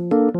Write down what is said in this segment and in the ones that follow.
คุณ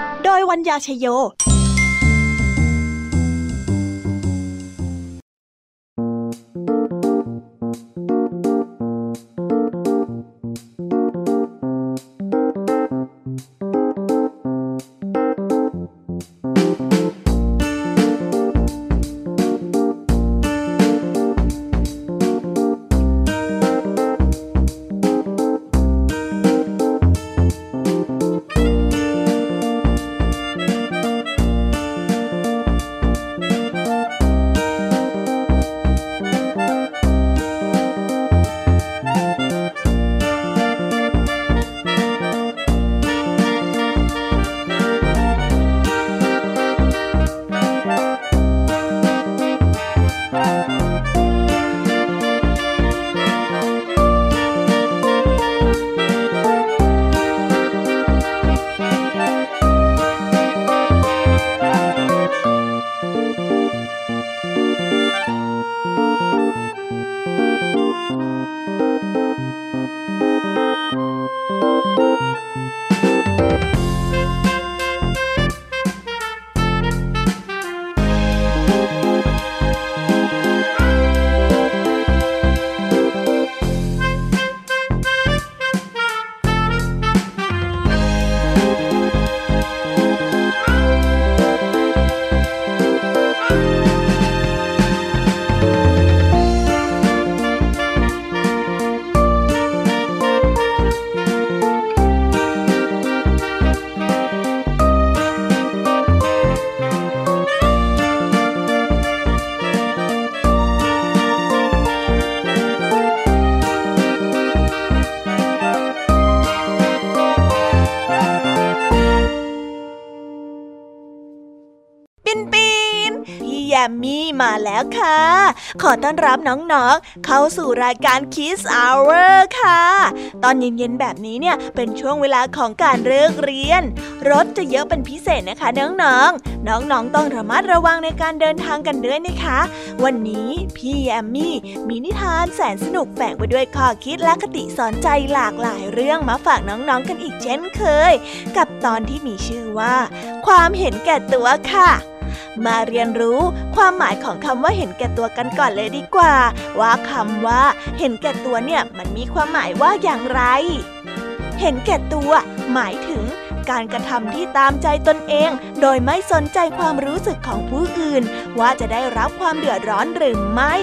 โดยวัญญาชยโย มมี่มาแล้วค่ะ ขอต้อนรับน้องๆ เข้าสู่รายการ Kiss Hour ค่ะ ตอนเย็นๆ แบบนี้เนี่ย เป็นช่วงเวลาของการเลิกเรียน รถจะเยอะเป็นพิเศษนะคะน้องๆ น้องๆ ต้องระมัดระวังในการเดินทางกันด้วยนะคะ วันนี้พี่แอมมี่มีนิทานแสนสนุกแฝงไปด้วยข้อคิดและคติสอนใจหลากหลายเรื่องมาฝากน้องๆ กันอีกเช่นเคย กับตอนที่มีชื่อว่า ความเห็นแก่ตัวค่ะ มาเรียนรู้ความหมายของคำว่าเห็นแก่ตัวกันก่อนเลยดีกว่า ว่าคำว่า เห็นแก่ตัวเนี่ยมันมีความหมายว่าอย่างไร เห็นแก่ตัว หมายถึง การกระทำที่ตามใจตนเอง โดยไม่สนใจความรู้สึกของผู้อื่น ว่าจะได้รับความเดือดร้อนหรือไม่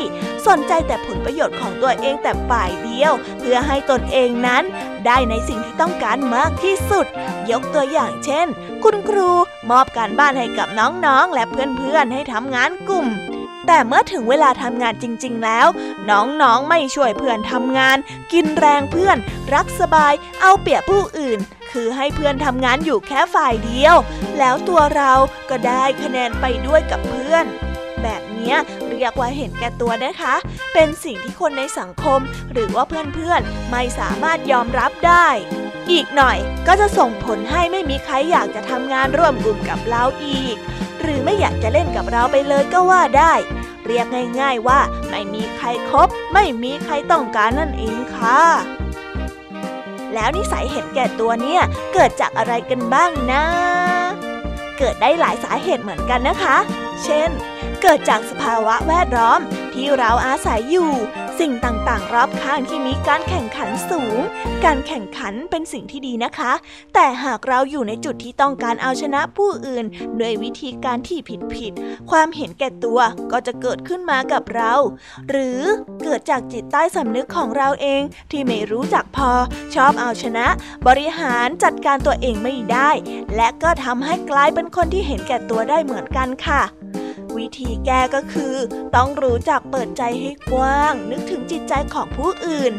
สนใจแต่ผลประโยชน์ของตัวเองแต่ฝ่ายเดียว เพื่อให้ตนเองนั้น ได้ในสิ่งที่ต้องการมากที่สุด ยกตัวอย่างเช่น คุณครูมอบการบ้านให้กับน้องๆ และเพื่อนๆ ให้ทำงานกลุ่มแต่เมื่อถึงเวลาทำงานจริง ๆ แล้ว น้องๆ ไม่ช่วยเพื่อนทำงาน กินแรงเพื่อน รักสบาย เอาเปรียบผู้อื่น คือให้เพื่อนทำงานอยู่แค่ฝ่ายเดียว แล้วตัวเราก็ได้คะแนนไปด้วยกับเพื่อน แบบนี้เรียกว่าเห็นแก่ตัวนะคะ เป็นสิ่งที่คนในสังคม หรือว่าเพื่อนๆไม่สามารถยอมรับได้ อีกหน่อยก็จะส่งผลให้ไม่มีใครอยากจะทำงานร่วมกลุ่มกับเราอีก หรือไม่อยากจะเล่นกับเราไปเลยก็ว่าได้ เรียกง่าย ๆว่า ไม่มีใครครบไม่มีใครต้องการนั่นเองค่ะ แล้วนิสัยเห็นแก่ตัวเนี่ยเกิดจากอะไรกันบ้างนะ เกิดได้หลายสาเหตุเหมือนกันนะคะ เช่น เกิดจากสภาวะแวดล้อมที่เราอาศัยอยู่ สิ่งต่างๆ รอบข้างที่มีการแข่งขันสูง การแข่งขันเป็นสิ่งที่ดีนะคะ แต่หากเราอยู่ในจุดที่ต้องการเอาชนะผู้อื่นด้วยวิธีการที่ผิดๆความเห็นแก่ตัวก็จะเกิดขึ้นมากับเรา หรือเกิดจากจิตใต้สำนึกของเราเองที่ไม่รู้จักพอ ชอบเอาชนะ บริหารจัดการตัวเองไม่ได้ และก็ทำให้กลายเป็นคนที่เห็นแก่ตัวได้เหมือนกันค่ะ วิธีแก้ก็คือ ต้องรู้จักเปิดใจให้กว้าง นึกถึงจิตใจของผู้อื่น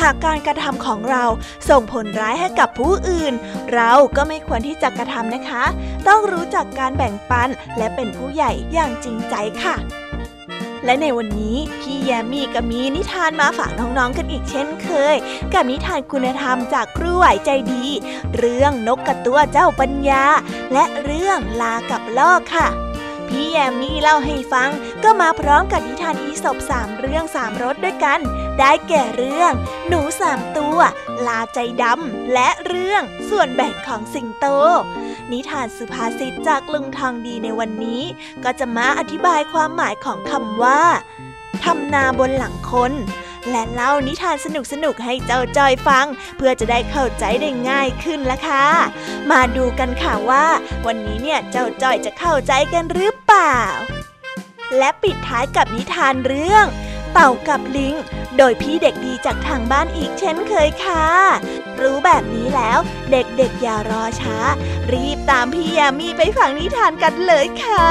หากการกระทำของเราส่งผลร้ายให้กับผู้อื่น เราก็ไม่ควรที่จะกระทำนะคะ ต้องรู้จักการแบ่งปันและเป็นผู้ใหญ่อย่างจริงใจค่ะและในวันนี้พี่แยมมี่ก็มีนิทานมาฝากน้องๆกันอีกเช่นเคย กับนิทานคุณธรรมจากครูไหวใจดี เรื่องนกกระตัวเจ้าปัญญา และเรื่องลากับลอกค่ะ พี่แยมมี่เล่าให้ฟัง ก็มาพร้อมกับนิทานอีสบสามเรื่องสามรสด้วยกัน ได้แก่เรื่อง หนูสามตัว ลาใจดำและเรื่องส่วนแบ่งของสิงโต นิทานสุภาษิตจากลุงทองดีในวันนี้ ก็จะมาอธิบายความหมายของคำว่าทำนาบนหลังคน และเล่านิทานสนุกๆให้เจ้าจอยฟัง เพื่อจะได้เข้าใจได้ง่ายขึ้นละค่ะ มาดูกันค่ะว่า วันนี้เนี่ยเจ้าจอยจะเข้าใจกันหรือเปล่า และปิดท้ายกับนิทานเรื่อง เต่ากับลิง โดยพี่เด็กดีจากทางบ้านอีกเช่นเคยค่ะ รู้แบบนี้แล้วเด็กๆอย่ารอช้า รีบตามพี่ยามีไปฟังนิทานกันเลยค่ะ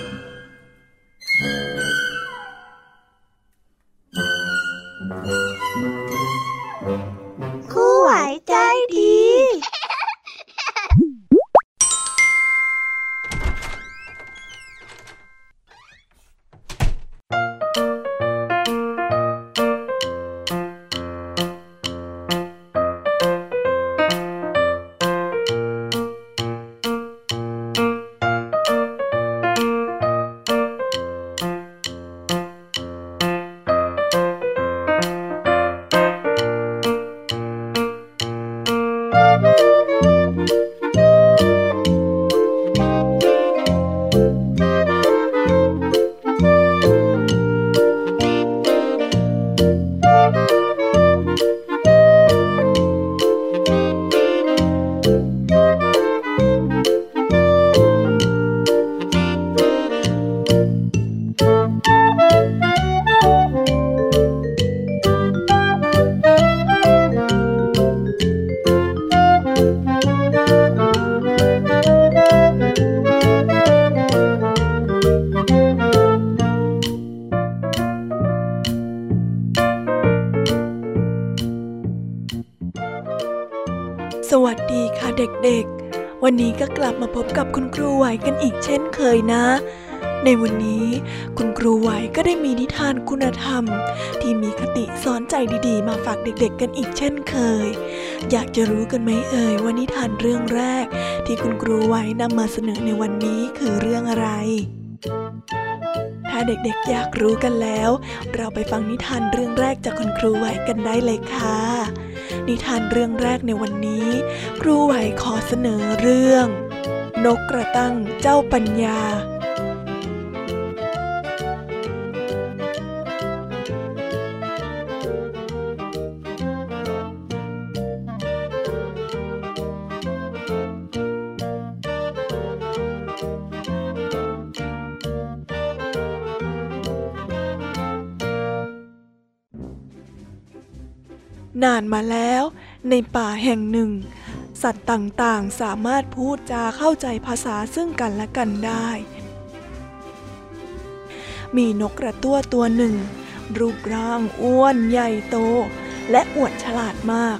ใจดีๆ มาฝากเด็กๆ กันอีกเช่นเคย อยากจะรู้กันไหมเอ่ยว่านิทานเรื่องแรก ที่คุณครูไหวนำมาเสนอในวันนี้คือเรื่องอะไร ถ้าเด็กๆ อยากรู้กันแล้ว เราไปฟังนิทานเรื่องแรกจากคุณครูไหวกันได้เลยค่ะ นิทานเรื่องแรกในวันนี้ ครูไหวขอเสนอเรื่อง นกกระตั้งเจ้าปัญญาานมาแล้ว ในป่าแห่งหนึ่ง สัตว์ต่างๆ สามารถพูดจาเข้าใจภาษาซึ่งกันและกันได้ มีนกกระตั้วตัวหนึ่ง รูปร่างอ้วนใหญ่โต และอวดฉลาดมาก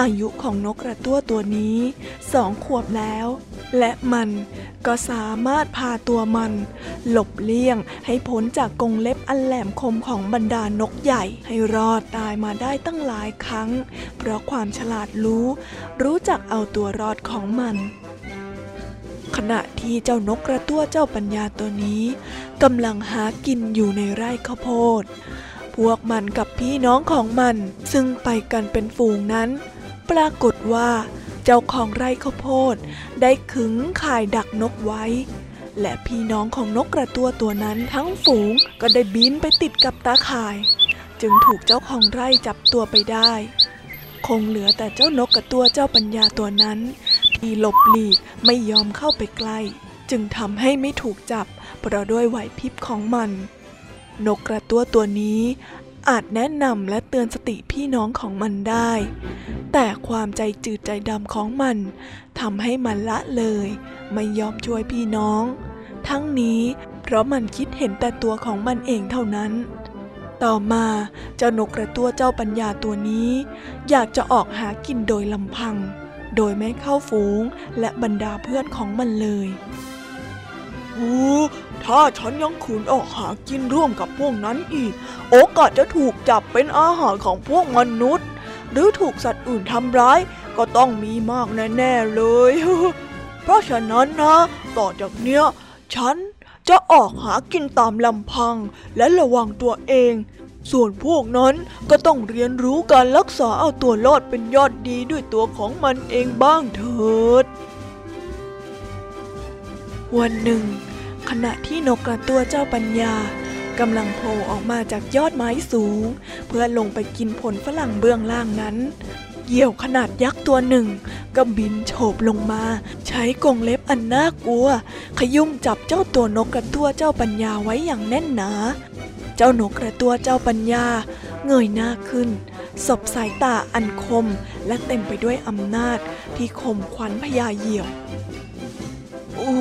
อายุของนกกระตั้วตัวนี้สองขวบแล้ว และมันก็สามารถพาตัวมัน หลบเลี่ยงให้พ้นจากกรงเล็บอันแหลมคมของบรรดานกใหญ่ ให้รอดตายมาได้ตั้งหลายครั้ง เพราะความฉลาดรู้ รู้จักเอาตัวรอดของมัน ขณะที่เจ้านกกระตั้วเจ้าปัญญาตัวนี้กำลังหากินอยู่ในไร่ข้าวโพดพวกมันกับพี่น้องของมัน ซึ่งไปกันเป็นฝูงนั้น ปรากฏว่า เจ้าของไร่ข้าวโพดได้ขึงข่ายดักนกไว้ และพี่น้องของนกกระตัวตัวนั้นทั้งฝูงก็ได้บินไปติดกับตาข่าย จึงถูกเจ้าของไร่จับตัวไปได้ คงเหลือแต่เจ้านกกระตัวเจ้าปัญญาตัวนั้น ที่หลบหลีกไม่ยอมเข้าไปใกล้ จึงทำให้ไม่ถูกจับเพราะด้วยไหวพริบของมันนกกระตั้วตัวนี้ อาจแนะนำและเตือนสติพี่น้องของมันได้ แต่ความใจจืดใจดำของมันทำให้มันละเลย ไม่ยอมช่วยพี่น้อง ทั้งนี้เพราะมันคิดเห็นแต่ตัวของมันเองเท่านั้น ต่อมาเจ้านกกระตั้วเจ้าปัญญาตัวนี้ อยากจะออกหากินโดยลำพัง โดยไม่เข้าฝูงและบรรดาเพื่อนของมันเลย โอ้ถ้าฉันยังขืนออกหากินร่วมกับพวกนั้นอีก โอกาสจะถูกจับเป็นอาหารของพวกมนุษย์ หรือถูกสัตว์อื่นทำร้าย ก็ต้องมีมากแน่ๆเลย เพราะฉะนั้นนะ ต่อจากเนี้ย ฉันจะออกหากินตามลำพังและระวังตัวเอง ส่วนพวกนั้นก็ต้องเรียนรู้การรักษาเอาตัวรอดเป็นยอดดีด้วยตัวของมันเองบ้างเถิด วันหนึ่ง ขณะที่นกกระตัวเจ้าปัญญากำลังโผล่ออกมาจากยอดไม้สูง เพื่อลงไปกินผลฝรั่งเบื้องล่างนั้นเหยี่ยวขนาดยักษ์ตัวหนึ่งก็บินโฉบลงมา ใช้กรงเล็บอันน่ากลัว ขยุ่มจับเจ้าตัวนกกระตัวเจ้าปัญญาไว้อย่างแน่นหนา เจ้านกกระตัวเจ้าปัญญา เงยหน้าขึ้น สบสายตาอันคมและเต็มไปด้วยอำนาจที่ข่มขวัญพญาเหยี่ยว โอ้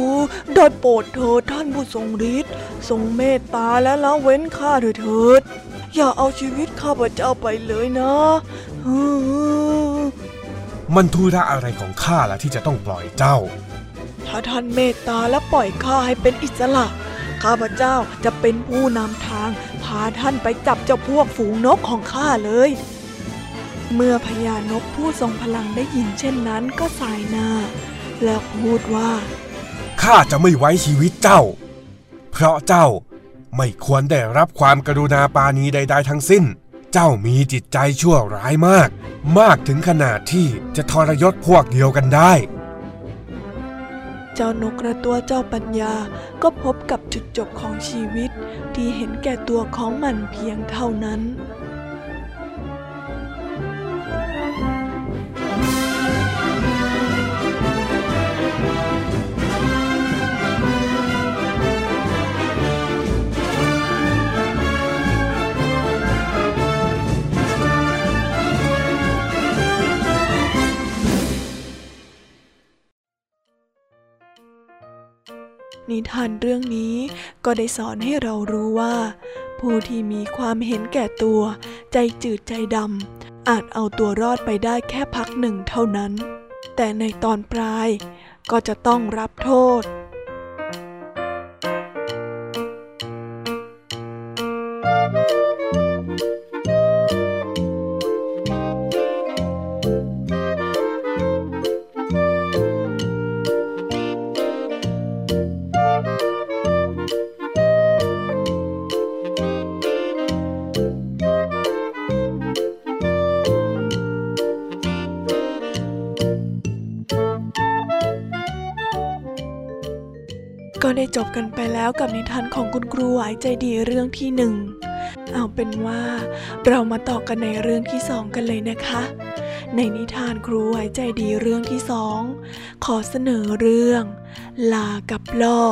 ได้โปรดเถิดท่านผู้ทรงฤทธิ์ทรงเมตตาและละเว้นข้าด้วยเถิด อย่าเอาชีวิตข้าพเจ้าไปเลยนะฮึ่มมันธุระอะไรของข้าล่ะที่จะต้องปล่อยเจ้า ถ้าท่านเมตตาและปล่อยข้าให้เป็นอิสระ ข้าพเจ้าจะเป็นผู้นำทาง พาท่านไปจับเจ้าพวกฝูงนกของข้าเลย เมื่อพญานกผู้ทรงพลังได้ยินเช่นนั้นก็สายหน้า แล้วพูดว่า ข้าจะไม่ไว้ชีวิตเจ้า เพราะเจ้าไม่ควรได้รับความกรุณาปาณีใด ๆ ทั้งสิ้น เจ้ามีจิตใจชั่วร้ายมาก มากถึงขนาดที่จะทรยศพวกเดียวกันได้ เจ้านกกระตัวเจ้าปัญญาก็พบกับจุดจบของชีวิต ที่เห็นแก่ตัวของมันเพียงเท่านั้นานเรื่องนี้ก็ได้สอนให้เรารู้ว่า ผู้ที่มีความเห็นแก่ตัว ใจจืดใจดำอาจเอาตัวรอดไปได้แค่พักหนึ่งเท่านั้น แต่ในตอนปลายก็จะต้องรับโทษ จบกันไปแล้วกับนิทานของคุณครูไหวใจดีเรื่องที่หนึ่งเอาเป็นว่าเรามาต่อกันในเรื่องที่สองกันเลยนะคะ ในนิทานครูไหวใจดีเรื่องที่สองขอเสนอเรื่อง ลากับล่อ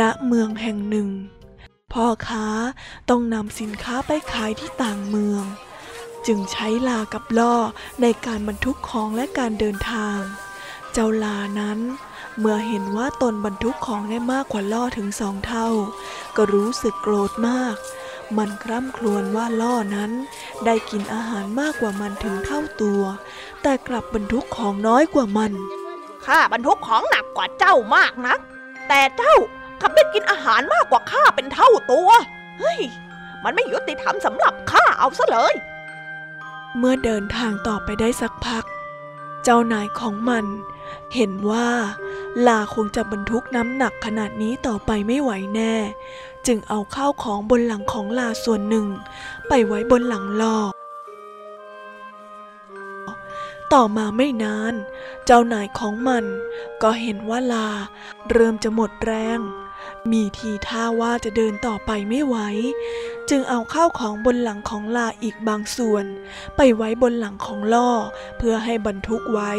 ณเมืองแห่งหนึ่ง พ่อค้าต้องนำสินค้าไปขายที่ต่างเมือง จึงใช้ลากับล่อในการบรรทุกของและการเดินทาง เจ้าลานั้น เมื่อเห็นว่าตนบรรทุกของได้มากกว่าล่อถึงสองเท่า ก็รู้สึกโกรธมาก มันคร่ำครวญว่าล่อนั้น ได้กินอาหารมากกว่ามันถึงเท่าตัว แต่กลับบรรทุกของน้อยกว่ามันข้าบรรทุกของหนักกว่าเจ้ามากนัก แต่เจ้า กลับได้กินอาหารมากกว่าข้าเป็นเท่าตัว เฮ้ย มันไม่ยุติธรรมสำหรับข้าเอาซะเลย เมื่อเดินทางต่อไปได้สักพัก เจ้านายของมัน เห็นว่าลาคงจะบรรทุกน้ำหนักขนาดนี้ต่อไปไม่ไหวแน่ จึงเอาข้าวของบนหลังของลาส่วนหนึ่ง ไปไว้บนหลังลอต่อมาไม่นาน เจ้านายของมัน ก็เห็นว่าลา เริ่มจะหมดแรง มีทีท่าว่าจะเดินต่อไปไม่ไหว จึงเอาข้าวของบนหลังของลาอีกบางส่วน ไปไว้บนหลังของล่อ เพื่อให้บรรทุกไว้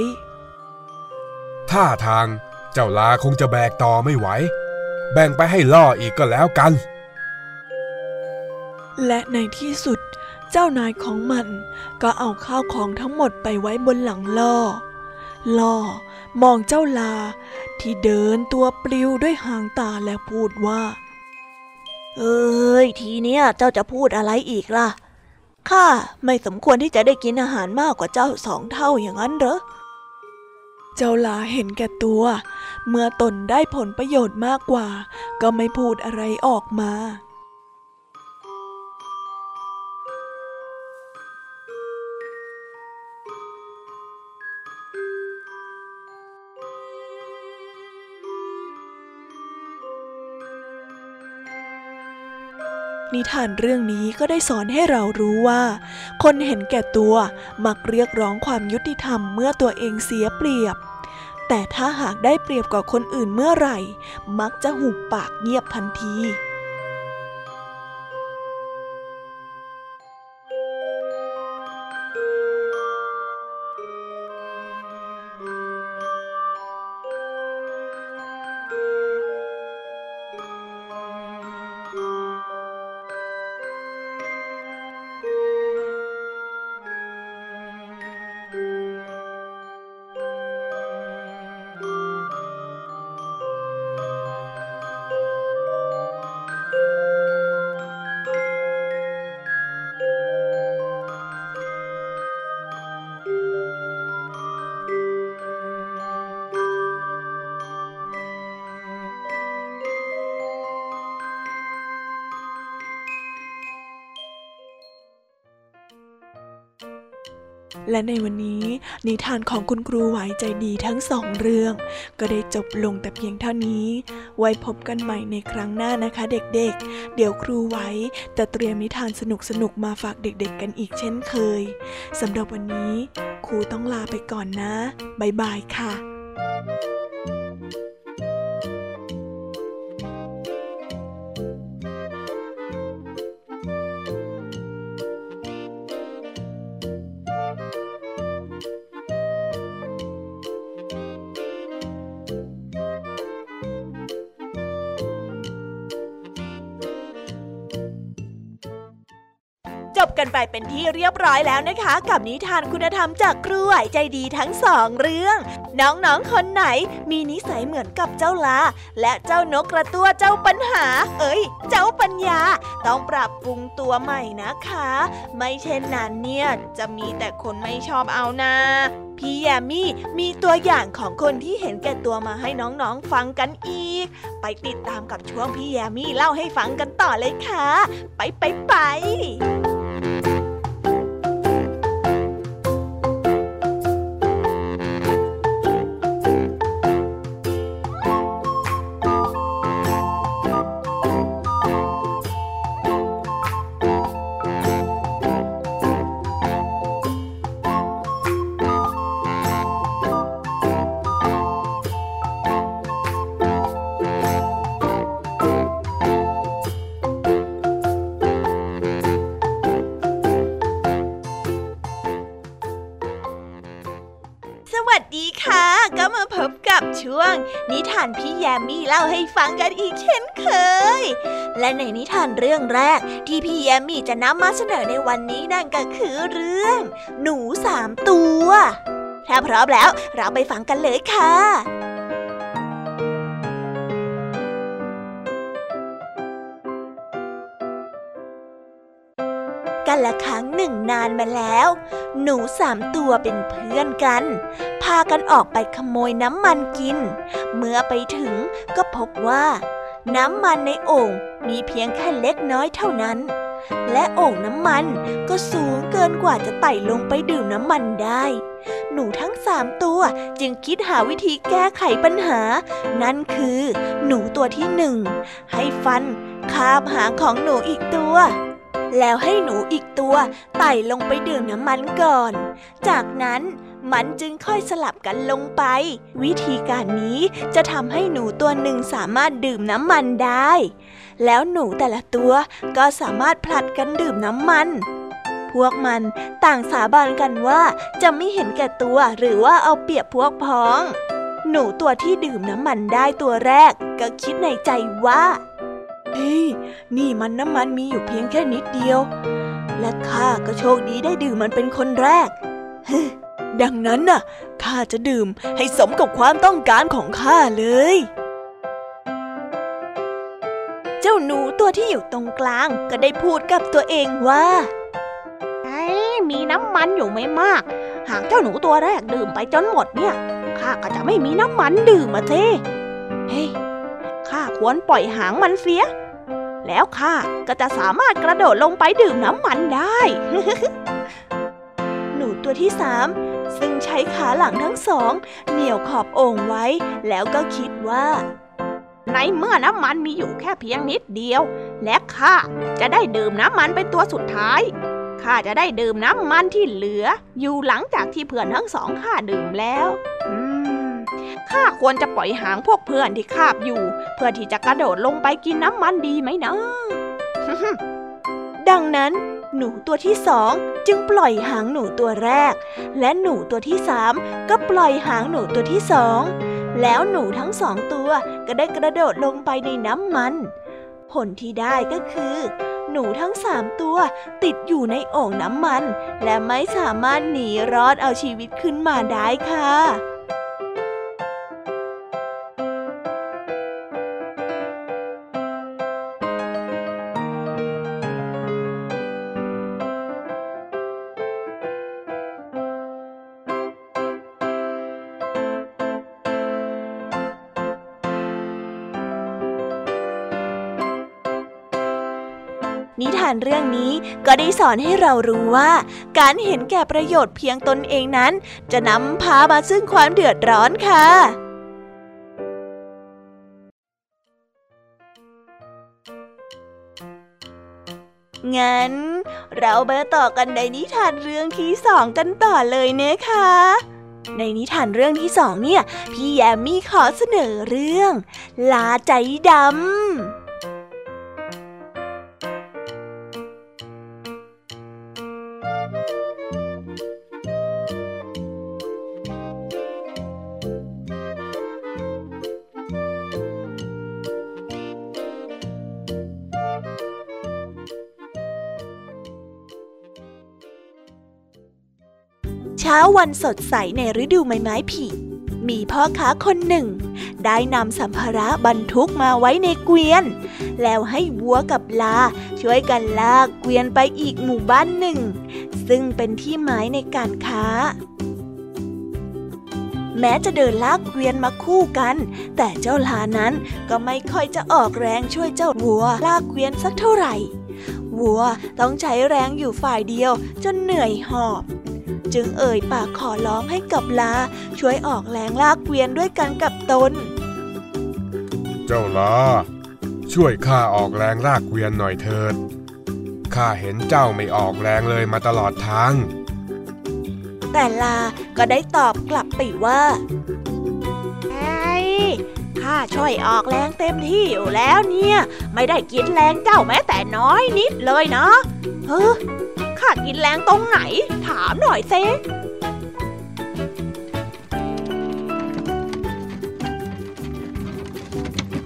ท่าทางเจ้าลาคงจะแบกต่อไม่ไหว แบ่งไปให้ล่ออีกก็แล้วกัน และในที่สุดเจ้านายของมันก็เอาข้าวของทั้งหมดไปไว้บนหลังล่อ ล่อมองเจ้าลา ที่เดินตัวปลิวด้วยหางตาและพูดว่า เอ้ยทีเนี้ยเจ้าจะพูดอะไรอีกล่ะ ข้าไม่สมควรที่จะได้กินอาหารมากกว่าเจ้าสองเท่าอย่างนั้นเหรอ เจ้าลาเห็นแก่ตัว เมื่อตนได้ผลประโยชน์มากกว่า ก็ไม่พูดอะไรออกมา นิทานเรื่องนี้ก็ได้สอนให้เรารู้ว่า คนเห็นแก่ตัวมักเรียกร้องความยุติธรรมเมื่อตัวเองเสียเปรียบ แต่ถ้าหากได้เปรียบกว่าคนอื่นเมื่อไหร่ มักจะหุบปากเงียบทันที และในวันนี้นิทานของคุณครูไหวใจดีทั้งสองเรื่อง ก็ได้จบลงแต่เพียงเท่านี้ ไว้พบกันใหม่ในครั้งหน้านะคะเด็กๆเดี๋ยวครูไหวจะเตรียมนิทานสนุกๆมาฝากเด็กๆกันอีกเช่นเคยสำหรับวันนี้ ครูต้องลาไปก่อนนะ บ๊ายบายค่ะจบ ไปเป็นที่เรียบร้อยแล้วนะคะ กับนิทานคุณธรรมจากครูไหวใจดีทั้งสองเรื่อง น้องๆคนไหนมีนิสัยเหมือนกับเจ้าลา และเจ้านกกระตั้วเจ้าปัญหา เอ้ย เจ้าปัญญา ต้องปรับปรุงตัวใหม่นะคะ ไม่เช่นนั้นเนี่ยจะมีแต่คนไม่ชอบเอานะพี่แยมมี่มีตัวอย่างของคนที่เห็นแก่ตัวมาให้น้องๆฟังกันอีก ไปติดตามกับช่วงพี่แยมี่เล่าให้ฟังกันต่อเลยค่ะ ไปไปไป มมี่เล่าให้ฟังกันอีกเช่นเคย และในนิทานเรื่องแรกที่พี่แยมมี่จะนำมาเสนอในวันนี้นั่นก็คือเรื่อง หนูสามตัว ถ้าพร้อมแล้วเราไปฟังกันเลยค่ะกันละครั้งหนึ่งนานมาแล้ว หนูสามตัวเป็นเพื่อนกัน พากันออกไปขโมยน้ำมันกิน เมื่อไปถึงก็พบว่า น้ำมันในโอ่งมีเพียงแค่เล็กน้อยเท่านั้น และโอ่งน้ำมันก็สูงเกินกว่าจะไต่ลงไปดื่มน้ำมันได้ หนูทั้งสามตัวจึงคิดหาวิธีแก้ไขปัญหา นั่นคือ หนูตัวที่หนึ่งให้ฟันคาบหางของหนูอีกตัวแล้วให้หนูอีกตัวไต่ลงไปดื่มน้ำมันก่อน จากนั้น มันจึงค่อยสลับกันลงไป วิธีการนี้จะทำให้หนูตัวหนึ่งสามารถดื่มน้ำมันได้ แล้วหนูแต่ละตัวก็สามารถผลัดกันดื่มน้ำมัน พวกมันต่างสาบานกันว่าจะไม่เห็นแก่ตัวหรือว่าเอาเปรียบพวกพ้อง หนูตัวที่ดื่มน้ำมันได้ตัวแรก ก็คิดในใจว่าเฮ้ยนี่มันน้ำมันมีอยู่เพียงแค่นิดเดียว และข้าก็โชคดีได้ดื่มมันเป็นคนแรก ดังนั้นน่ะข้าจะดื่มให้สมกับความต้องการของข้าเลย เจ้าหนูตัวที่อยู่ตรงกลางก็ได้พูดกับตัวเองว่าไอ้มีน้ำมันอยู่ไม่มาก หากเจ้าหนูตัวแรกดื่มไปจนหมดเนี่ยข้าก็จะไม่มีน้ำมันดื่มมาเท่เฮ้ข้าควรปล่อยหางมันเสีย แล้วข้าก็จะสามารถกระโดดลงไปดื่มน้ำมันได้ หนูตัวที่สาม ซึ่งใช้ขาหลังทั้งสอง เหนี่ยวขอบโอ่งไว้ แล้วก็คิดว่า ในเมื่อน้ำมันมีอยู่แค่เพียงนิดเดียว และข้าจะได้ดื่มน้ำมันเป็นตัวสุดท้ายข้าจะได้ดื่มน้ำมันที่เหลือ อยู่หลังจากที่เพื่อนทั้งสองข้าดื่มแล้วข้าควรจะปล่อยหางพวกเพื่อนที่คาบอยู่ เพื่อที่จะกระโดดลงไปกินน้ำมันดีไหมนะดังนั้น หนูตัวที่สองจึงปล่อยหางหนูตัวแรก และหนูตัวที่สามก็ปล่อยหางหนูตัวที่สอง แล้วหนูทั้งสองตัวก็ได้กระโดดลงไปในน้ำมัน ผลที่ได้ก็คือ หนูทั้งสามตัวติดอยู่ในโอ่งน้ำมัน และไม่สามารถหนีรอดเอาชีวิตขึ้นมาได้ค่ะานเรื่องนี้ก็ได้สอนให้เรารู้ว่า การเห็นแก่ประโยชน์เพียงตนเองนั้น จะนำพามาซึ่งความเดือดร้อนค่ะงั้น เรามาต่อกันในนิทานเรื่องที่สองกันต่อเลยนะคะ ในนิทานเรื่องที่สองเนี่ย พี่แยมมี่ขอเสนอเรื่อง ลาใจดำ วันสดใสในฤดูใบไม้ผลิมีพ่อค้าคนหนึ่ง ได้นำสัมภาระบรรทุกมาไว้ในเกวียน แล้วให้วัวกับลา ช่วยกันลากเกวียนไปอีกหมู่บ้านหนึ่ง ซึ่งเป็นที่หมายในการค้า แม้จะเดินลากเกวียนมาคู่กัน แต่เจ้าลานั้นก็ไม่ค่อยจะออกแรงช่วยเจ้าวัวลากเกวียนสักเท่าไหร่ วัวต้องใช้แรงอยู่ฝ่ายเดียวจนเหนื่อยหอบ จึงเอ่ยปากขอร้องให้กับลา ช่วยออกแรงลากเกวียนด้วยกันกับตน เจ้าลา ช่วยข้าออกแรงลากเกวียนหน่อยเถิดข้าเห็นเจ้าไม่ออกแรงเลยมาตลอดทาง แต่ลาก็ได้ตอบกลับไปว่าไอ้ข้าช่วยออกแรงเต็มที่อยู่แล้วเนี่ย ไม่ได้กินแรงเจ้าแม้แต่น้อยนิดเลยเนาะเฮ้ ขาดกินแรงตรงไหน ถามหน่อยเซ่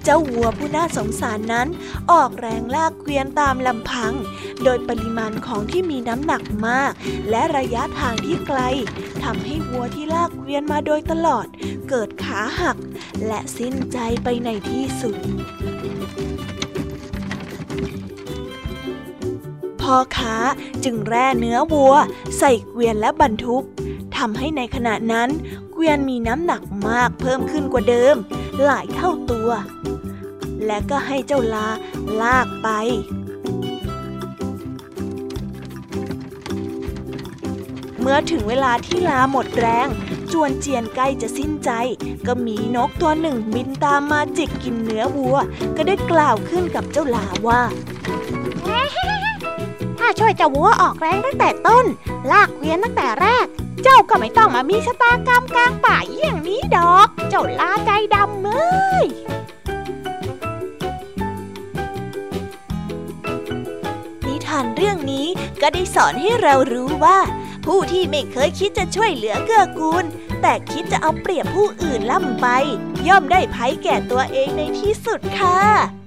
เจ้าวัวผู้น่าสงสารนั้น ออกแรงลากเกวียนตามลำพัง โดยปริมาณของที่มีน้ำหนักมาก และระยะทางที่ไกลทำให้วัวที่ลากเกวียนมาโดยตลอด เกิดขาหัก และสิ้นใจไปในที่สุด พ่อค้าจึงแร่เนื้อวัว ใส่เกวียนและบรรทุกทำให้ในขณะนั้น เกวียนมีน้ำหนักมากเพิ่มขึ้นกว่าเดิม หลายเท่าตัว และก็ให้เจ้าลาลากไปเมื่อถึงเวลาที่ลาหมดแรง จวนเจียนใกล้จะสิ้นใจ ก็มีนกตัวหนึ่งบินตามมาจิกกินเนื้อวัว ก็ได้กล่าวขึ้นกับเจ้าลาว่าถ้า ช่วยเจ้าวัวออกแรงตั้งแต่ต้น ลากเวียนตั้งแต่แรก เจ้าก็ไม่ต้องมามีชะตากรรมกลางป่าอย่างนี้ดอก เจ้าลาใจดำเอ้ยนิทานเรื่องนี้ก็ได้สอนให้เรารู้ว่า ผู้ที่ไม่เคยคิดจะช่วยเหลือเกื้อกูล แต่คิดจะเอาเปรียบผู้อื่นล่ำไป ย่อมได้ภัยแก่ตัวเองในที่สุดค่ะ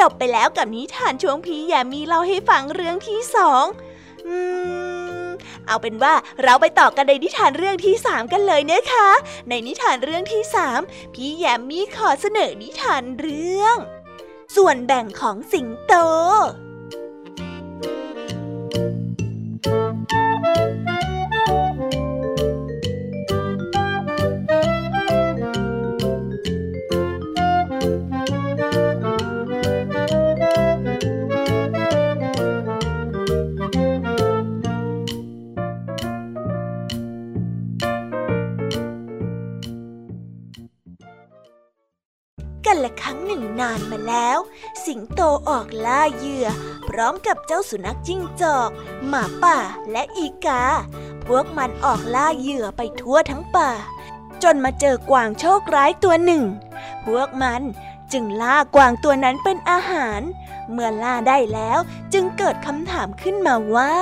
จบไปแล้วกับนิทานช่วงพี่แยมีเล่าให้ฟังเรื่องที่สองอืม เอาเป็นว่าเราไปต่อกันในนิทานเรื่องที่สามกันเลยนะคะ ในนิทานเรื่องที่สามพี่แยมมีขอเสนอนิทานเรื่อง ส่วนแบ่งของสิงโตั้งหนึ่งนานมาแล้ว สิงโตออกล่าเหยื่อ พร้อมกับเจ้าสุนัขจิ้งจอก หมาป่าและอีกา พวกมันออกล่าเหยื่อไปทั่วทั้งป่า จนมาเจอกวางโชคร้ายตัวหนึ่ง พวกมันจึงล่ากวางตัวนั้นเป็นอาหาร เมื่อล่าได้แล้วจึงเกิดคำถามขึ้นมาว่า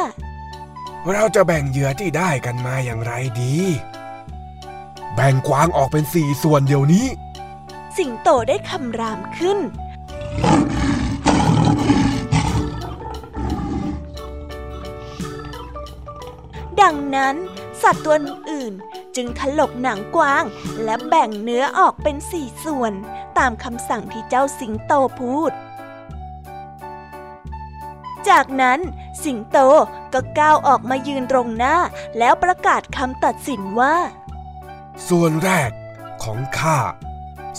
เราจะแบ่งเหยื่อที่ได้กันมาอย่างไรดี แบ่งกวางออกเป็นสี่ส่วนเดี๋ยวนี้ สิงโตได้คำรามขึ้น ดังนั้น สัตว์ตัวอื่นจึงถลกหนังกวาง และแบ่งเนื้อออกเป็นสี่ส่วน ตามคำสั่งที่เจ้าสิงโตพูด จากนั้นสิงโตก็ก้าวออกมายืนตรงหน้า แล้วประกาศคำตัดสินว่า ส่วนแรกของข้า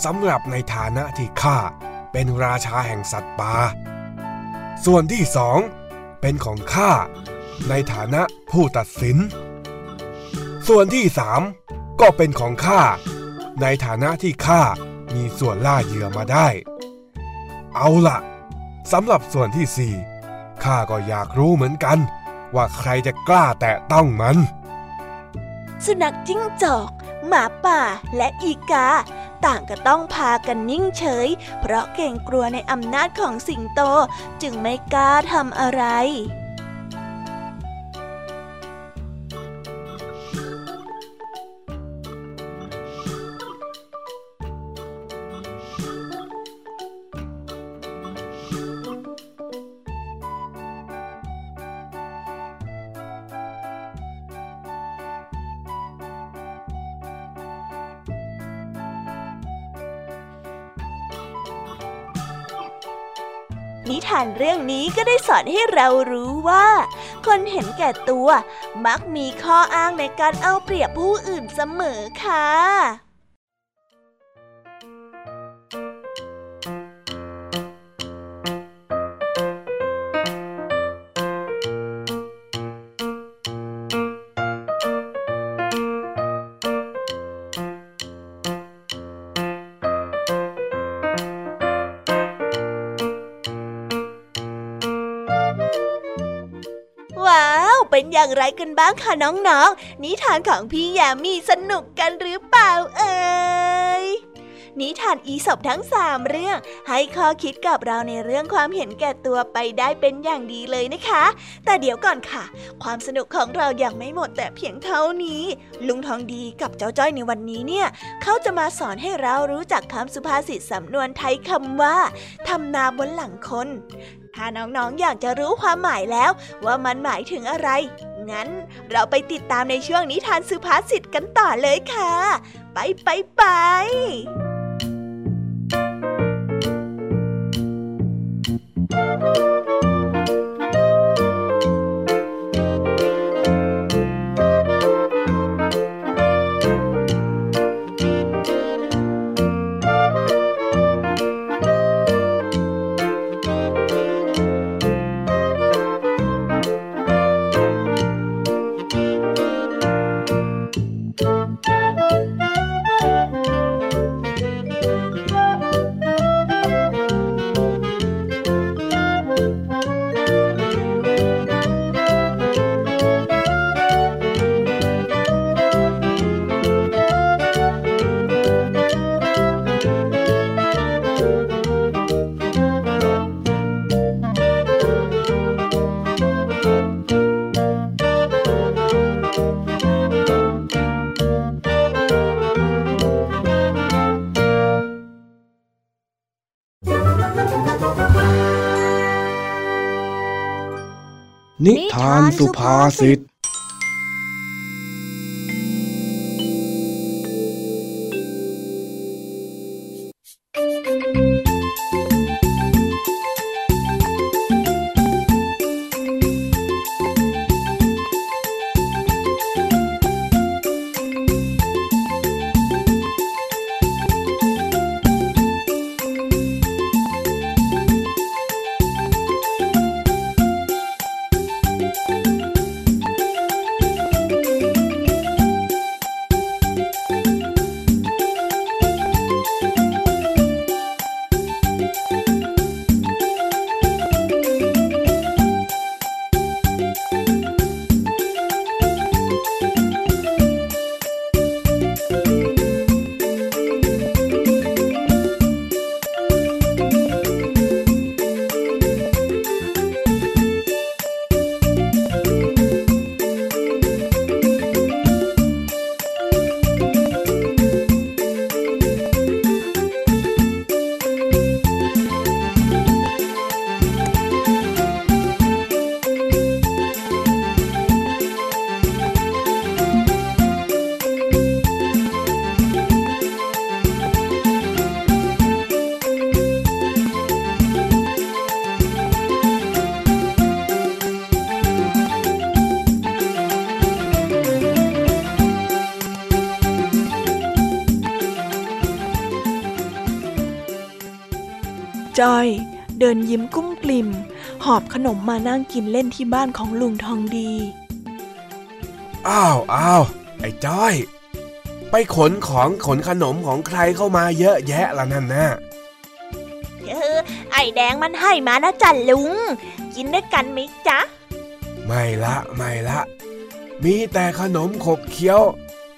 สำหรับในฐานะที่ข้าเป็นราชาแห่งสัตว์ป่า ส่วนที่สองเป็นของข้าในฐานะผู้ตัดสิน ส่วนที่สามก็เป็นของข้าในฐานะที่ข้ามีส่วนล่าเหยื่อมาได้ เอาละสำหรับส่วนที่สี่ข้าก็อยากรู้เหมือนกัน ว่าใครจะกล้าแตะต้องมัน สุนัขจิ้งจอก หมาป่าและอีกา ต่างก็ต้องพากันนิ่งเฉย เพราะเกรงกลัวในอำนาจของสิงโตจึงไม่กล้าทำอะไรารเรื่องนี้ก็ได้สอนให้เรารู้ว่า คนเห็นแก่ตัวมักมีข้ออ้างในการเอาเปรียบผู้อื่นเสมอค่ะ อย่างไรกันบ้างคะน้องๆนิทานของพี่แยมมีสนุกกันหรือเปล่าเอ่ยนิทานอีสบทั้งสามเรื่อง ให้ข้อคิดกับเราในเรื่องความเห็นแก่ตัวไปได้เป็นอย่างดีเลยนะคะ แต่เดี๋ยวก่อนค่ะ ความสนุกของเรายังไม่หมดแต่เพียงเท่านี้ ลุงทองดีกับเจ้าจ้อยในวันนี้เนี่ย เขาจะมาสอนให้เรารู้จักคำสุภาษิตสำนวนไทยคำว่าทำนาบนหลังคน ถ้าน้องๆออยากจะรู้ความหมายแล้ว ว่ามันหมายถึงอะไร งั้น เราไปติดตามในช่วงนิทานสุภาษิตกันต่อเลยค่ะ ไปไปไปนิ สุภาษิต จ้อย เดินยิ้มกุ้มกลิ่ม หอบขนมมานั่งกินเล่นที่บ้านของลุงทองดี อ้าวอ้าวไอ้จ้อย ไปขนของขนขนมของใครเข้ามาเยอะแยะละนั่นนะเออไอแดงมันให้มานะจันลุง กินด้วยกันไหมจ๊ะ ไม่ละไม่ละ มีแต่ขนมขบเคี้ยว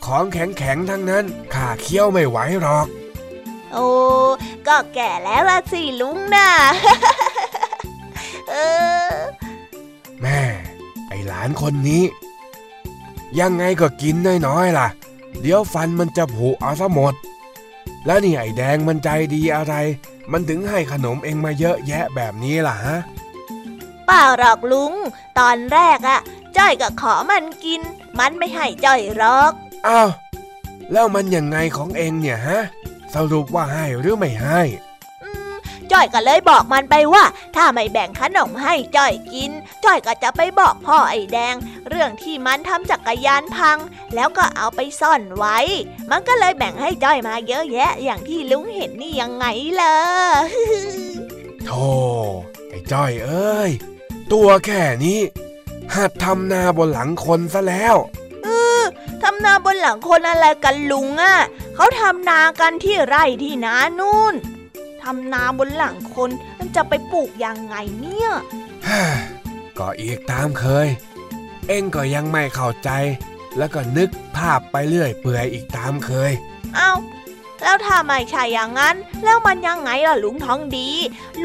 ของแข็งแข็งๆทั้งนั้นข้าเคี้ยวไม่ไหวหรอก โอ้ ก็แก่แล้วละสิลุงน่ะเออ แม่ ไอ้หลานคนนี้ ยังไงก็กินน้อยๆล่ะ เดี๋ยวฟันมันจะผุเอาซะหมด แล้วนี่ไอ้แดงมันใจดีอะไร มันถึงให้ขนมเองมาเยอะแยะแบบนี้ล่ะฮะเปล่าหรอกลุง ตอนแรกอะจ้อยก็ขอมันกิน มันไม่ให้จ้อยหรอกอ้าวแล้วมันยังไงของเองเนี่ยฮะ สรุปว่าให้หรือไม่ให้อืมจ้อยก็เลยบอกมันไปว่า ถ้าไม่แบ่งขนมให้จ้อยกิน จ้อยก็จะไปบอกพ่อไอ้แดง เรื่องที่มันทำจักรยานพัง แล้วก็เอาไปซ่อนไว้ มันก็เลยแบ่งให้จ้อยมาเยอะแยะ อย่างที่ลุงเห็นนี่ยังไงล่ะโธ่ไอ้จ้อยเอ้ย ตัวแค่นี้หัดทำนาบนหลังคนซะแล้ว ทำนาบนหลังคนอะไรกันลุงอะเขาทำนากันที่ไร่ที่นานู่นทำนาบนหลังคนมันจะไปปลูกยังไงเนี่ย ก็อีกตามเคย เอ็งก็ยังไม่เข้าใจ แล้วก็นึกภาพไปเรื่อยเปื่อยอีกตามเคย เอาแล้วถ้าไม่ใช่อย่างนั้น แล้วมันยังไงล่ะลุงทองดี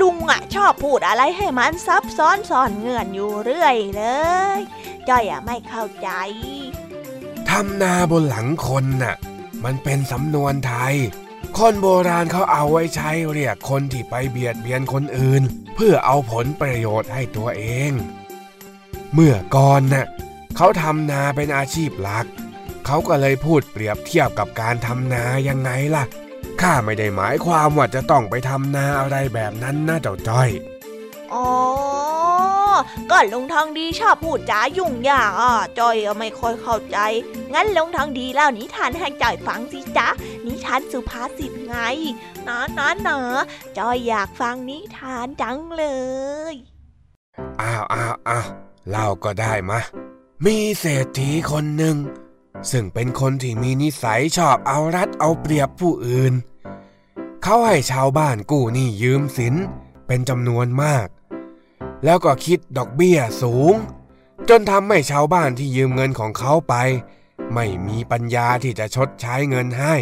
ลุงอะชอบพูดอะไรให้มันซับซ้อนซ่อนเงื่อนอยู่เรื่อยเลยจ้อยอะไม่เข้าใจ ทำนาบนหลังคนน่ะ มันเป็นสำนวนไทย คนโบราณเขาเอาไว้ใช้เรียกคนที่ไปเบียดเบียนคนอื่น เพื่อเอาผลประโยชน์ให้ตัวเอง เมื่อก่อนน่ะเขาทำนาเป็นอาชีพหลัก เขาก็เลยพูดเปรียบเทียบกับการทำนายังไงล่ะ ข้าไม่ได้หมายความว่าจะต้องไปทำนาอะไรแบบนั้นนะเจ้าจ้อย อ๋อ ก็ลุงทองดีชอบพูดจายุ่งยากอะจอยไม่ค่อยเข้าใจ งั้นลุงทองดีเล่านิทานให้จอยฟังสิจ๊ะ นิทานสุภาษิตไงนะนะนะจอยอยากฟังนิทานจังเลย อ้าวอ้าวอ้าวเล่าก็ได้มะ มีเศรษฐีคนหนึ่ง ซึ่งเป็นคนที่มีนิสัยชอบเอารัดเอาเปรียบผู้อื่น เขาให้ชาวบ้านกู้หนี้ยืมสินเป็นจำนวนมาก แล้วก็คิดดอกเบี้ยสูง จนทำให้ชาวบ้านที่ยืมเงินของเขาไป ไม่มีปัญญาที่จะชดใช้เงินให้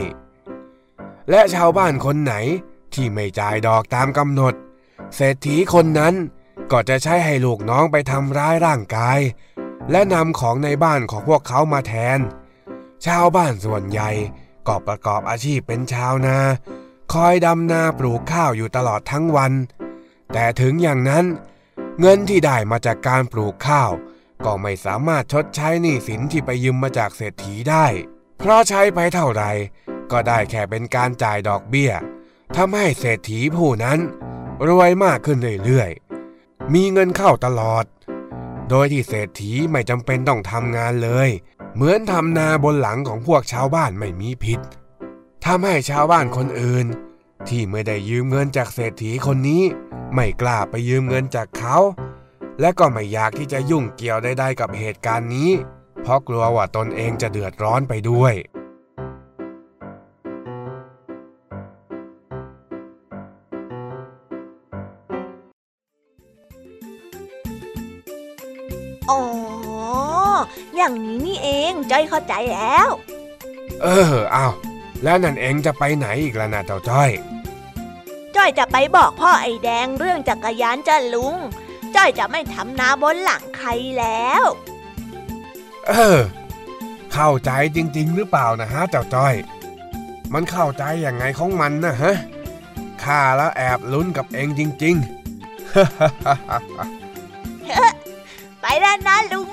และชาวบ้านคนไหนที่ไม่จ่ายดอกตามกำหนด เศรษฐีคนนั้นก็จะใช้ให้ลูกน้องไปทำร้ายร่างกาย และนำของในบ้านของพวกเขามาแทน ชาวบ้านส่วนใหญ่ก็ประกอบอาชีพเป็นชาวนา คอยดำนาปลูกข้าวอยู่ตลอดทั้งวัน แต่ถึงอย่างนั้น เงินที่ได้มาจากการปลูกข้าว ก็ไม่สามารถชดใช้หนี้สินที่ไปยืมมาจากเศรษฐีได้ เพราะใช้ไปเท่าไหร่ก็ได้แค่เป็นการจ่ายดอกเบี้ยทำให้เศรษฐีผู้นั้น รวยมากขึ้นเรื่อยๆ มีเงินเข้าตลอด โดยที่เศรษฐีไม่จำเป็นต้องทำงานเลย เหมือนทำนาบนหลังของพวกชาวบ้านไม่มีผิดทำให้ชาวบ้านคนอื่น ที่ไม่ได้ยืมเงินจากเศรษฐีคนนี้ ไม่กล้าไปยืมเงินจากเขา และก็ไม่อยากที่จะยุ่งเกี่ยวใดๆกับเหตุการณ์นี้ เพราะกลัวว่าตนเองจะเดือดร้อนไปด้วย อ๋อ อย่างนี้นี่เองจ้อยเข้าใจแล้ว เออเอาแล้วนั่นเองจะไปไหนอีกล่ะนะเจ้าจ้อย จ้อยจะไปบอกพ่อไอ้แดงเรื่องจักรยานจ้ะลุง จ้อยจะไม่ทำนาบนหลังใครแล้ว เออ เข้าใจจริง ๆ หรือเปล่านะฮะเจ้าจ้อย มันเข้าใจอย่างไงของมันนะฮะข้าแล้วแอบลุ้นกับเองจริง ๆ ไปแล้วนะลุง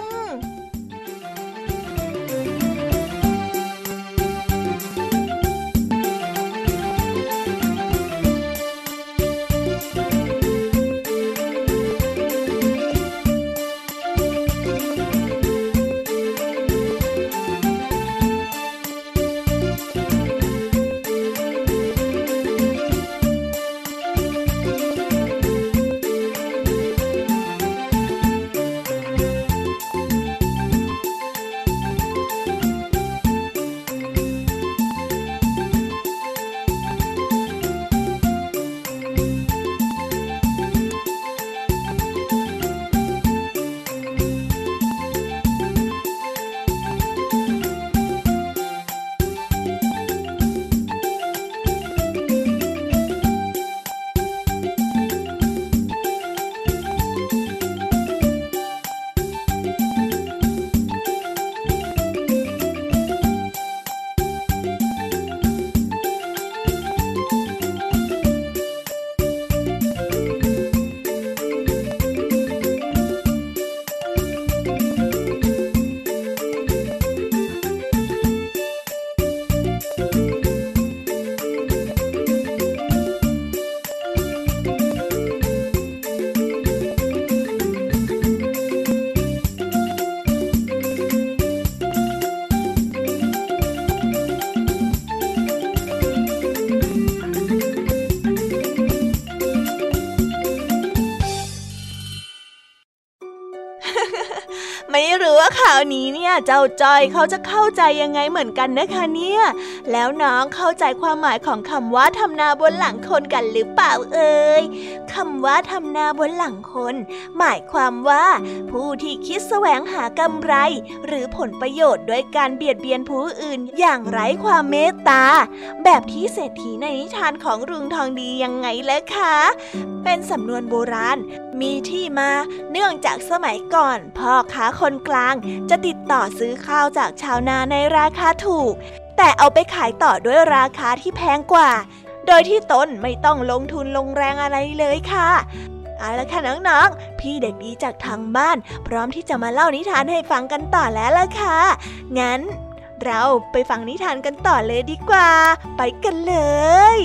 เนี่ยเจ้าจอยเขาจะเข้าใจยังไงเหมือนกันนะคะเนี่ย แล้วน้องเข้าใจความหมายของคำว่าทำนาบนหลังคนกันหรือเปล่าเอ่ยคำว่าทำนาบนหลังคน หมายความว่า ผู้ที่คิดแสวงหากำไร หรือผลประโยชน์ด้วยการเบียดเบียนผู้อื่นอย่างไร้ความเมตตา แบบที่เศรษฐีในนิทานของรุงทองดียังไงล่ะคะ เป็นสำนวนโบราณ มีที่มาเนื่องจากสมัยก่อน พ่อค้าคนกลางจะติดต่อซื้อข้าวจากชาวนาในราคาถูก แต่เอาไปขายต่อด้วยราคาที่แพงกว่า โดยที่ตนไม่ต้องลงทุนลงแรงอะไรเลยค่ะเอาละค่ะน้องๆ พี่เด็กดีจากทางบ้าน พร้อมที่จะมาเล่านิทานให้ฟังกันต่อแล้วล่ะค่ะ งั้น เราไปฟังนิทานกันต่อเลยดีกว่า ไปกันเลย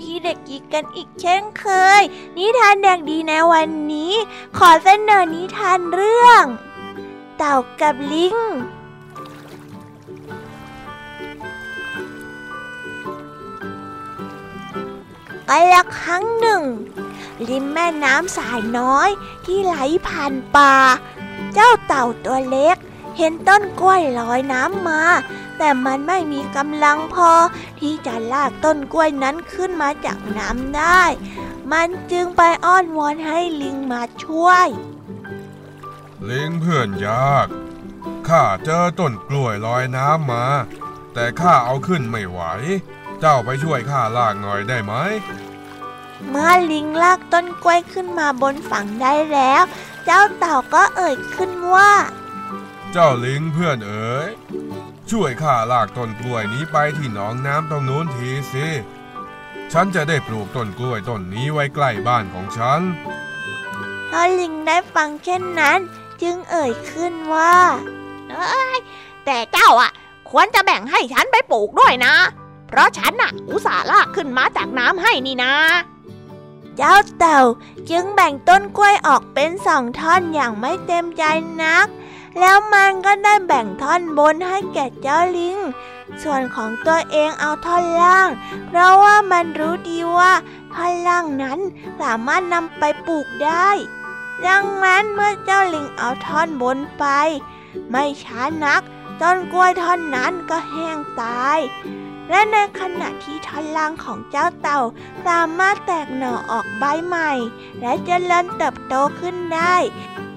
พี่เด็กกีกันอีกเช่นเคย นิทานแดงดีในวันนี้ ขอเสนอนิทานเรื่อง เต่ากับลิงกันละครั้งหนึ่ง ริมแม่น้ำสายน้อยที่ไหลผ่านป่า เจ้าเต่าตัวเล็ก เห็นต้นกล้วยลอยน้ำมา แต่มันไม่มีกำลังพอ ที่จะลากต้นกล้วยนั้นขึ้นมาจากน้ำได้ มันจึงไปอ้อนวอนให้ลิงมาช่วย ลิงเพื่อนยากข้าเจอต้นกล้วยลอยน้ำมา แต่ข้าเอาขึ้นไม่ไหว เจ้าไปช่วยข้าลากหน่อยได้ไหมเมื่อลิงลากต้นกล้วยขึ้นมาบนฝั่งได้แล้ว เจ้าเต่าก็เอ่ยขึ้นว่า เจ้าลิงเพื่อนเอ๋ยช่วยข้าลากต้นกล้วยนี้ไปที่หนองน้ำตรงนู้นทีสิ ฉันจะได้ปลูกต้นกล้วยต้นนี้ไว้ใกล้บ้านของฉันพอลิงได้ฟังเช่นนั้น จึงเอ่ยขึ้นว่าเอ้ยแต่เจ้าอะ ควรจะแบ่งให้ฉันไปปลูกด้วยนะ เพราะฉันอะ อุตส่าห์ลากขึ้นมาจากน้ำให้นี่นะ เจ้าเต่าจึงแบ่งต้นกล้วยออกเป็นสองท่อนอย่างไม่เต็มใจนัก แล้วมันก็ได้แบ่งท่อนบนให้แก่เจ้าลิง ส่วนของตัวเองเอาท่อนล่าง เพราะว่ามันรู้ดีว่าท่อนล่างนั้นสามารถนำไปปลูกได้ ดังนั้นเมื่อเจ้าลิงเอาท่อนบนไป ไม่ช้านักต้นกล้วยท่อนนั้นก็แห้งตาย และในขณะที่ท่อนล่างของเจ้าเต่าสามารถแตกหน่อออกใบใหม่ และจะเจริญเติบโตขึ้นได้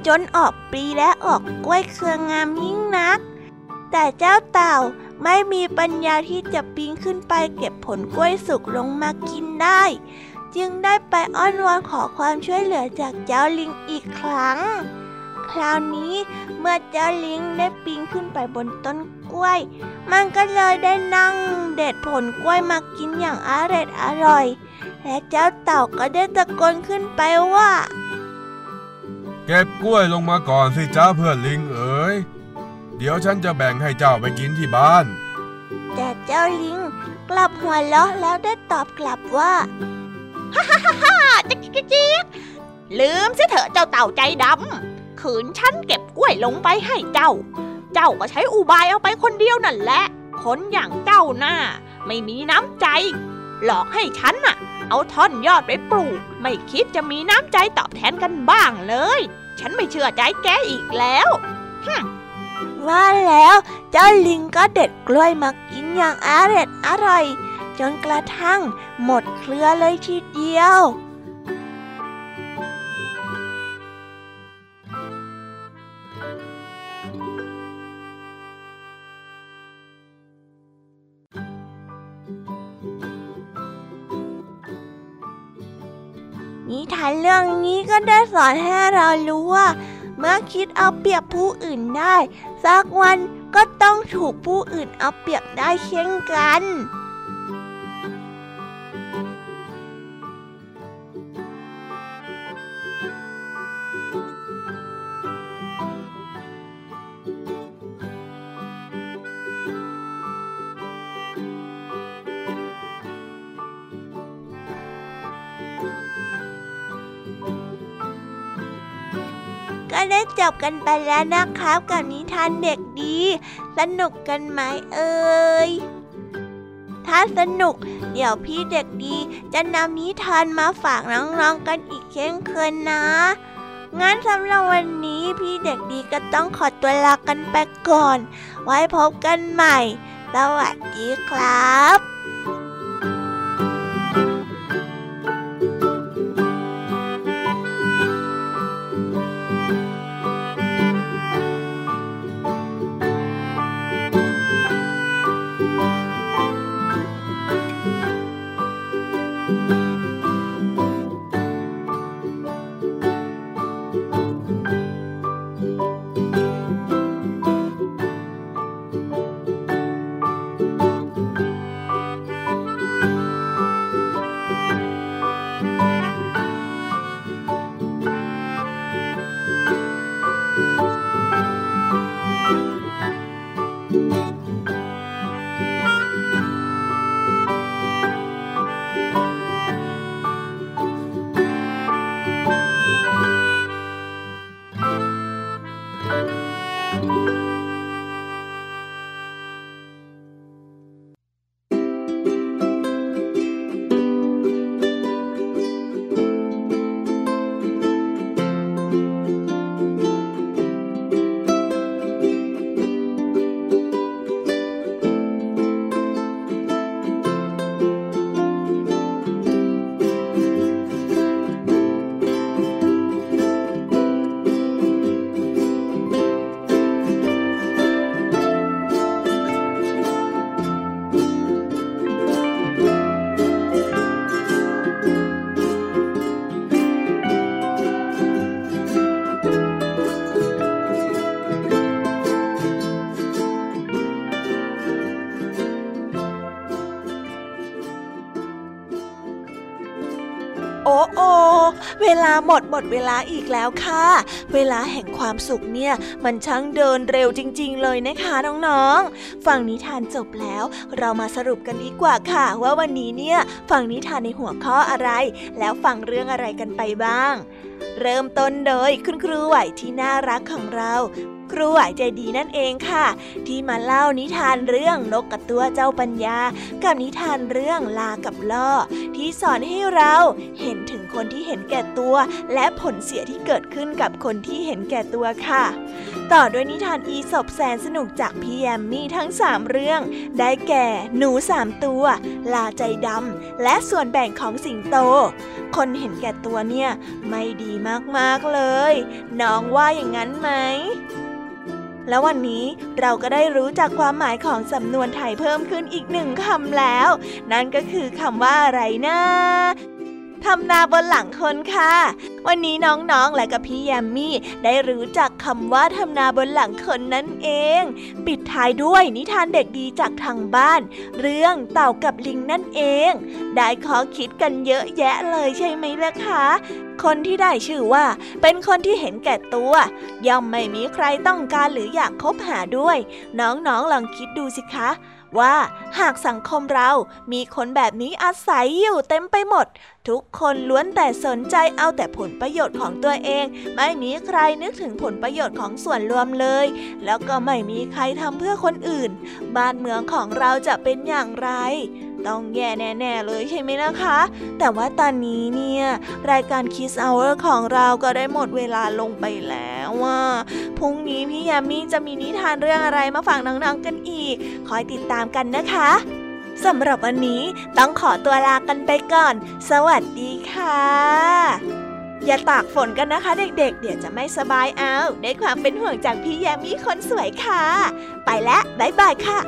จนออกปลีและออกกล้วยเครืองามยิ่งนัก แต่เจ้าเต่าไม่มีปัญญาที่จะปีนขึ้นไปเก็บผลกล้วยสุกลงมากินได้ จึงได้ไปอ้อนวอนขอความช่วยเหลือจากเจ้าลิงอีกครั้ง คราวนี้เมื่อเจ้าลิงได้ปีนขึ้นไปบนต้นกล้วย มันก็เลยได้นั่งเด็ดผลกล้วยมากินอย่างอร่อยอร่อย และเจ้าเต่าก็ได้ตะโกนขึ้นไปว่า เก็บกล้วยลงมาก่อนสิจ้าเพื่อนลิงเอ๋ย เดี๋ยวฉันจะแบ่งให้เจ้าไปกินที่บ้าน แต่เจ้าลิงกลับหัวเราะแล้วได้ตอบกลับว่าอ่าจิกจิกจิกลืมสิเถอะเจ้าเต่าใจดำขืนฉันเก็บกล้วยลงไปให้เจ้า เจ้าก็ใช้อุบายเอาไปคนเดียวนั่นแหละ คนอย่างเจ้าน่าไม่มีน้ำใจ หลอกให้ฉันน่ะ เอาท่อนยอดไปปลูก ไม่คิดจะมีน้ำใจตอบแทนกันบ้างเลย ฉันไม่เชื่อใจแกอีกแล้วว่าแล้วเจ้าลิงก็เด็ดกล้วยมากินอย่างอร่อยอร่อย จนกระทั่งหมดเครือเลยทีเดียวานเรื่องนี้ก็ได้สอนให้เรารู้ว่า เมื่อคิดเอาเปรียบผู้อื่นได้ สักวันก็ต้องถูกผู้อื่นเอาเปรียบได้เช่นกัน ได้จบกันไปแล้วนะครับกับนิทานเด็กดี สนุกกันไหมเอ่ยถ้าสนุก เดี๋ยวพี่เด็กดีจะนำนิทานมาฝากน้องๆกันอีกเช่นเคยนะงั้นสำหรับวันนี้พี่เด็กดีก็ต้องขอตัวลากันไปก่อน ไว้พบกันใหม่ สวัสดีครับ หมดหมดเวลาอีกแล้วค่ะ เวลาแห่งความสุขเนี่ย มันช่างเดินเร็วจริง ๆ เลยนะคะน้องๆ ฟังนิทานจบแล้ว เรามาสรุปกันดีกว่าค่ะ ว่าวันนี้เนี่ยฟังนิทานในหัวข้ออะไร แล้วฟังเรื่องอะไรกันไปบ้าง เริ่มต้นโดยคุณครูไหวที่น่ารักของเรา ครูไหวใจดีนั่นเองค่ะ ที่มาเล่านิทานเรื่องนกกระตัวเจ้าปัญญา กับนิทานเรื่องลากับล่อ ที่สอนให้เราเห็นถึงคนที่เห็นแก่ตัว และผลเสียที่เกิดขึ้นกับคนที่เห็นแก่ตัวค่ะ ต่อด้วยนิทานอีสบแสนสนุกจากพี่แยมมี่ทั้งสามเรื่อง ได้แก่ หนูสามตัว ลาใจดำและส่วนแบ่งของสิงโต คนเห็นแก่ตัวเนี่ย ไม่ดีมากๆเลย น้องว่าอย่างนั้นไหม แล้ววันนี้เราก็ได้รู้จักความหมายของสำนวนไทยเพิ่มขึ้นอีกหนึ่งคำแล้ว นั่นก็คือคำว่าอะไรนะ ทำนาบนหลังคนค่ะ วันนี้น้องๆ และกับพี่แยมมี่ได้รู้จักคำว่าทำนาบนหลังคนนั่นเอง ปิดท้ายด้วยนิทานเด็กดีจากทางบ้าน เรื่องเต่ากับลิงนั่นเอง ได้ข้อคิดกันเยอะแยะเลยใช่ไหมล่ะคะคนที่ได้ชื่อว่าเป็นคนที่เห็นแก่ตัว ย่อมไม่มีใครต้องการหรืออยากคบหาด้วย น้องๆลองคิดดูสิคะ ว่าหากสังคมเรามีคนแบบนี้อาศัยอยู่เต็มไปหมด ทุกคนล้วนแต่สนใจเอาแต่ผลประโยชน์ของตัวเอง ไม่มีใครนึกถึงผลประโยชน์ของส่วนรวมเลย แล้วก็ไม่มีใครทำเพื่อคนอื่น บ้านเมืองของเราจะเป็นอย่างไร ต้องแย่แน่ๆเลยใช่ไหมนะคะ แต่ว่าตอนนี้เนี่ย รายการ Kiss Hour ของเราก็ได้หมดเวลาลงไปแล้วว่าพรุ่งนี้พี่ยามีจะมีนิทานเรื่องอะไรมาฝากน้องๆกันอีก คอยติดตามกันนะคะ สำหรับวันนี้ต้องขอตัวลากันไปก่อน สวัสดีค่ะ อย่าตากฝนกันนะคะ เด็กๆ เดี๋ยวจะไม่สบายเอาได้ความเป็นห่วงจากพี่แยมมี่คนสวยค่ะ ไปแล้วบ๊ายบายค่ะ